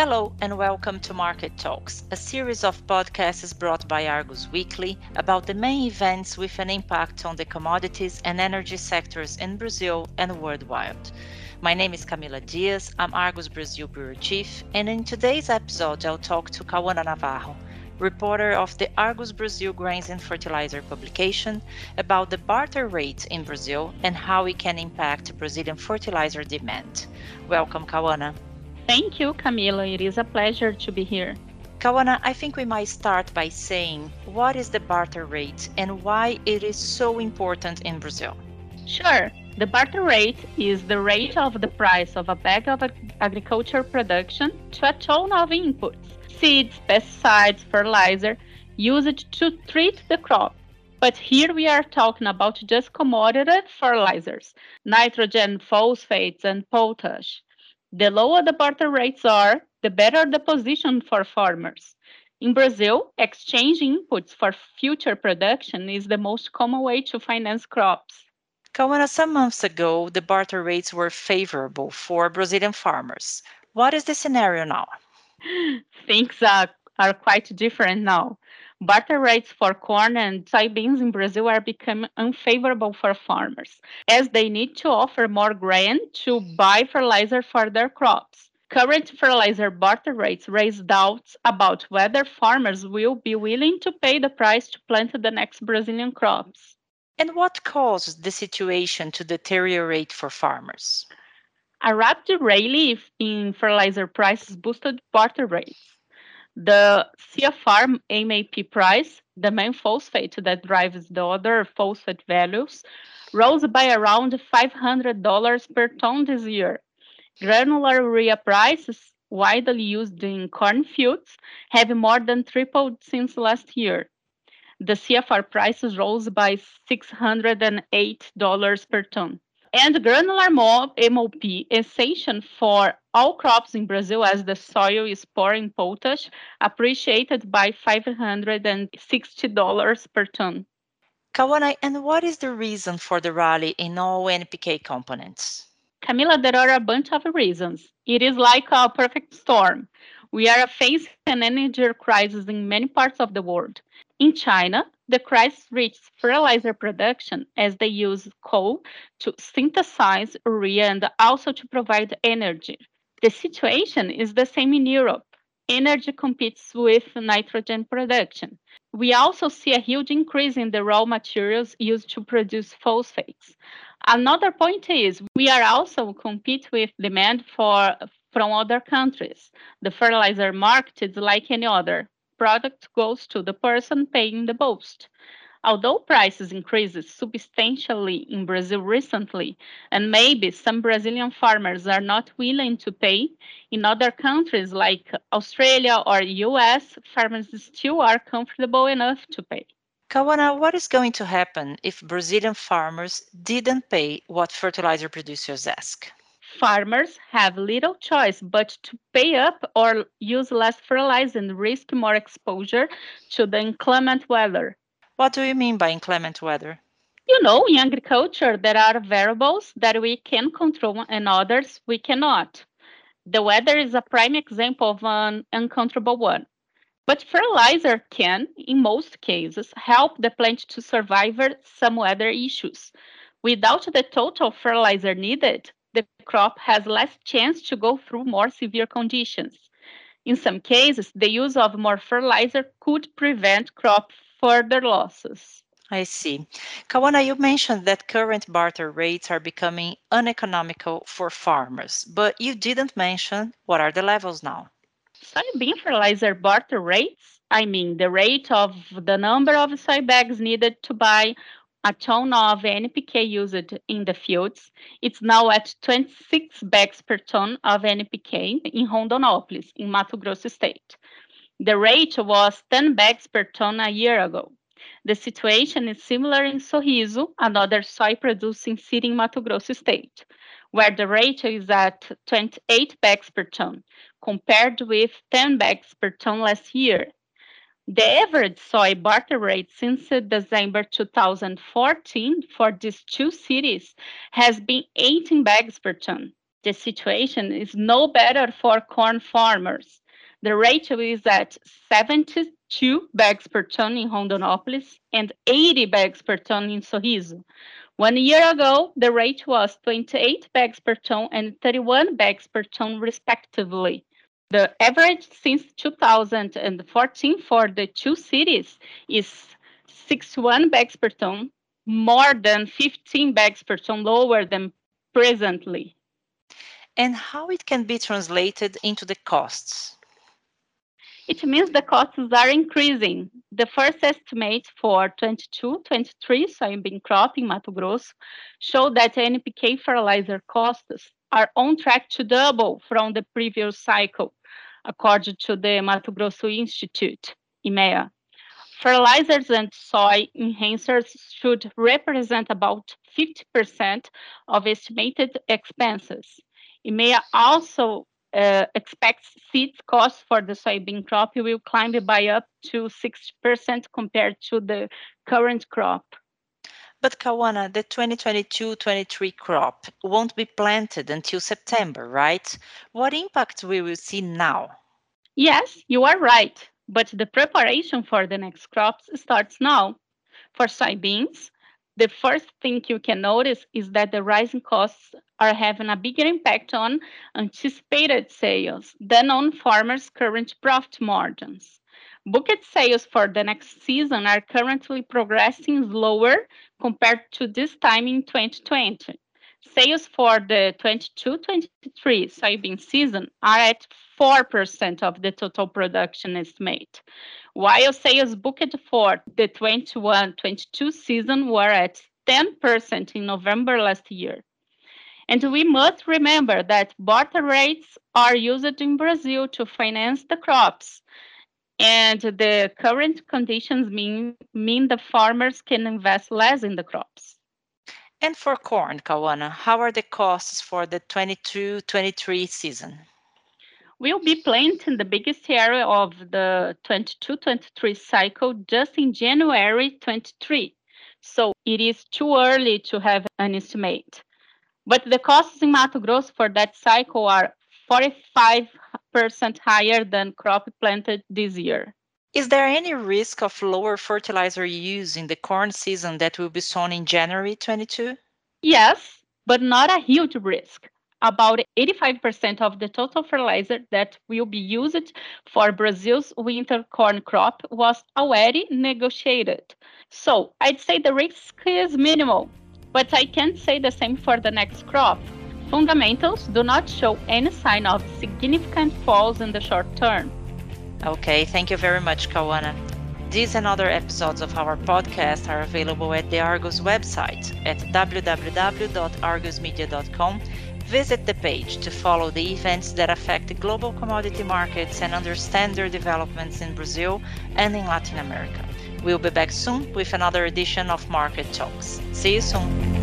Hello and welcome to Market Talks, a series of podcasts brought by Argus Weekly about the main events with an impact on the commodities and energy sectors in Brazil and worldwide. My name is Camila Dias, I'm Argus Brazil Bureau Chief, and in today's episode I'll talk to Kauanna Navarro, reporter of the Argus Brazil Grains and Fertilizer publication, about the barter rate in Brazil and how it can impact Brazilian fertilizer demand. Welcome, Kauanna. Thank you, Camila. It is a pleasure to be here. Kauanna, I think we might start by saying what is the barter rate and why it is so important in Brazil? Sure. The barter rate is the rate of the price of a bag of agricultural production to a ton of inputs, seeds, pesticides, fertilizer, used to treat the crop. But here we are talking about just commodity fertilizers, nitrogen, phosphates, and potash. The lower the barter rates are, the better the position for farmers. In Brazil, exchanging inputs for future production is the most common way to finance crops. Kauanna, some months ago, the barter rates were favorable for Brazilian farmers. What is the scenario now? Things are, are quite different now. Barter rates for corn and soybeans in Brazil are becoming unfavorable for farmers, as they need to offer more grain to buy fertilizer for their crops. Current fertilizer barter rates raise doubts about whether farmers will be willing to pay the price to plant the next Brazilian crops. And what caused the situation to deteriorate for farmers? A rapid rally in fertilizer prices boosted barter rates. The CFR MAP price, the main phosphate that drives the other phosphate values, rose by around $500 per ton this year. Granular urea prices, widely used in corn fields, have more than tripled since last year. The CFR prices rose by $608 per ton. And granular MOP essential for all crops in Brazil as the soil is poor in potash, appreciated by $560 per ton. Kauanna, and what is the reason for the rally in all NPK components? Camila, there are a bunch of reasons. It is like a perfect storm. We are facing an energy crisis in many parts of the world. In China, the crisis reached fertilizer production as they use coal to synthesize urea and also to provide energy. The situation is the same in Europe. Energy competes with nitrogen production. We also see a huge increase in the raw materials used to produce phosphates. Another point is we are also compete with demand for from other countries. The fertilizer market is like any other product goes to the person paying the most. Although prices increased substantially in Brazil recently, and maybe some Brazilian farmers are not willing to pay, in other countries like Australia or US, farmers still are comfortable enough to pay. Kauanna, what is going to happen if Brazilian farmers didn't pay what fertilizer producers ask? farmers have little choice but to pay up or use less fertilizer and risk more exposure to the inclement weather. What do you mean by inclement weather? You know, in agriculture, there are variables that we can control and others we cannot. The weather is a prime example of an uncontrollable one. But fertilizer can, in most cases, help the plant to survive some weather issues. Without the total fertilizer needed, the crop has less chance to go through more severe conditions. In some cases, the use of more fertilizer could prevent crop further losses. I see. Kauanna, you mentioned that current barter rates are becoming uneconomical for farmers, but you didn't mention what are the levels now. Soybean fertilizer barter rates, I mean the rate of the number of soy bags needed to buy a ton of NPK used in the fields. It's now at 26 bags per ton of NPK in Rondonópolis, in Mato Grosso state. The rate was 10 bags per ton a year ago. The situation is similar in Sorriso, another soy producing city in Mato Grosso state, where the rate is at 28 bags per ton, compared with 10 bags per ton last year the average soy barter rate since December 2014 for these two cities has been 18 bags per ton. The situation is no better for corn farmers. The ratio is at 72 bags per ton in Rondonópolis and 80 bags per ton in Sorriso. One year ago, the rate was 28 bags per ton and 31 bags per ton, respectively. The average since 2014 for the two cities is 61 bags per ton, more than 15 bags per ton lower than presently. And how it can be translated into the costs? It means the costs are increasing. The first estimate for 22-23 soybean crop in Mato Grosso show that NPK fertilizer costs are on track to double from the previous cycle, according to the Mato Grosso Institute, IMEA. Fertilizers and soy enhancers should represent about 50% of estimated expenses. IMEA also uh, expects seeds costs for the soybean crop will climb by up to 6% compared to the current crop. But Kauanna, the 2022-23 crop won't be planted until September, right? What impact will we see now? Yes, you are right. But the preparation for the next crops starts now. For soybeans, the first thing you can notice is that the rising costs are having a bigger impact on anticipated sales than on farmers' current profit margins. Booked sales for the next season are currently progressing slower compared to this time in 2020. Sales for the 22-23 soybean season are at 4% of the total production estimate, while sales booked for the 21-22 season were at 10% in November last year. And we must remember that barter rates are used in Brazil to finance the crops, and the current conditions mean, mean the farmers can invest less in the crops. And for corn, Kauanna, how are the costs for the 22-23 season? We'll be planting the biggest area of the 22-23 cycle just in January 23. So it is too early to have an estimate. But the costs in Mato Grosso for that cycle are 45% higher than crop planted this year. Is there any risk of lower fertilizer use in the corn season that will be sown in January 22? Yes, but not a huge risk. About 85% of the total fertilizer that will be used for Brazil's winter corn crop was already negotiated. So I'd say the risk is minimal, but I can't say the same for the next crop. Fundamentals do not show any sign of significant falls in the short term. Okay, thank you very much, Kauanna. These and other episodes of our podcast are available at the Argus website at www.argusmedia.com. Visit the page to follow the events that affect the global commodity markets and understand their developments in Brazil and in Latin America. We'll be back soon with another edition of Market Talks. See you soon.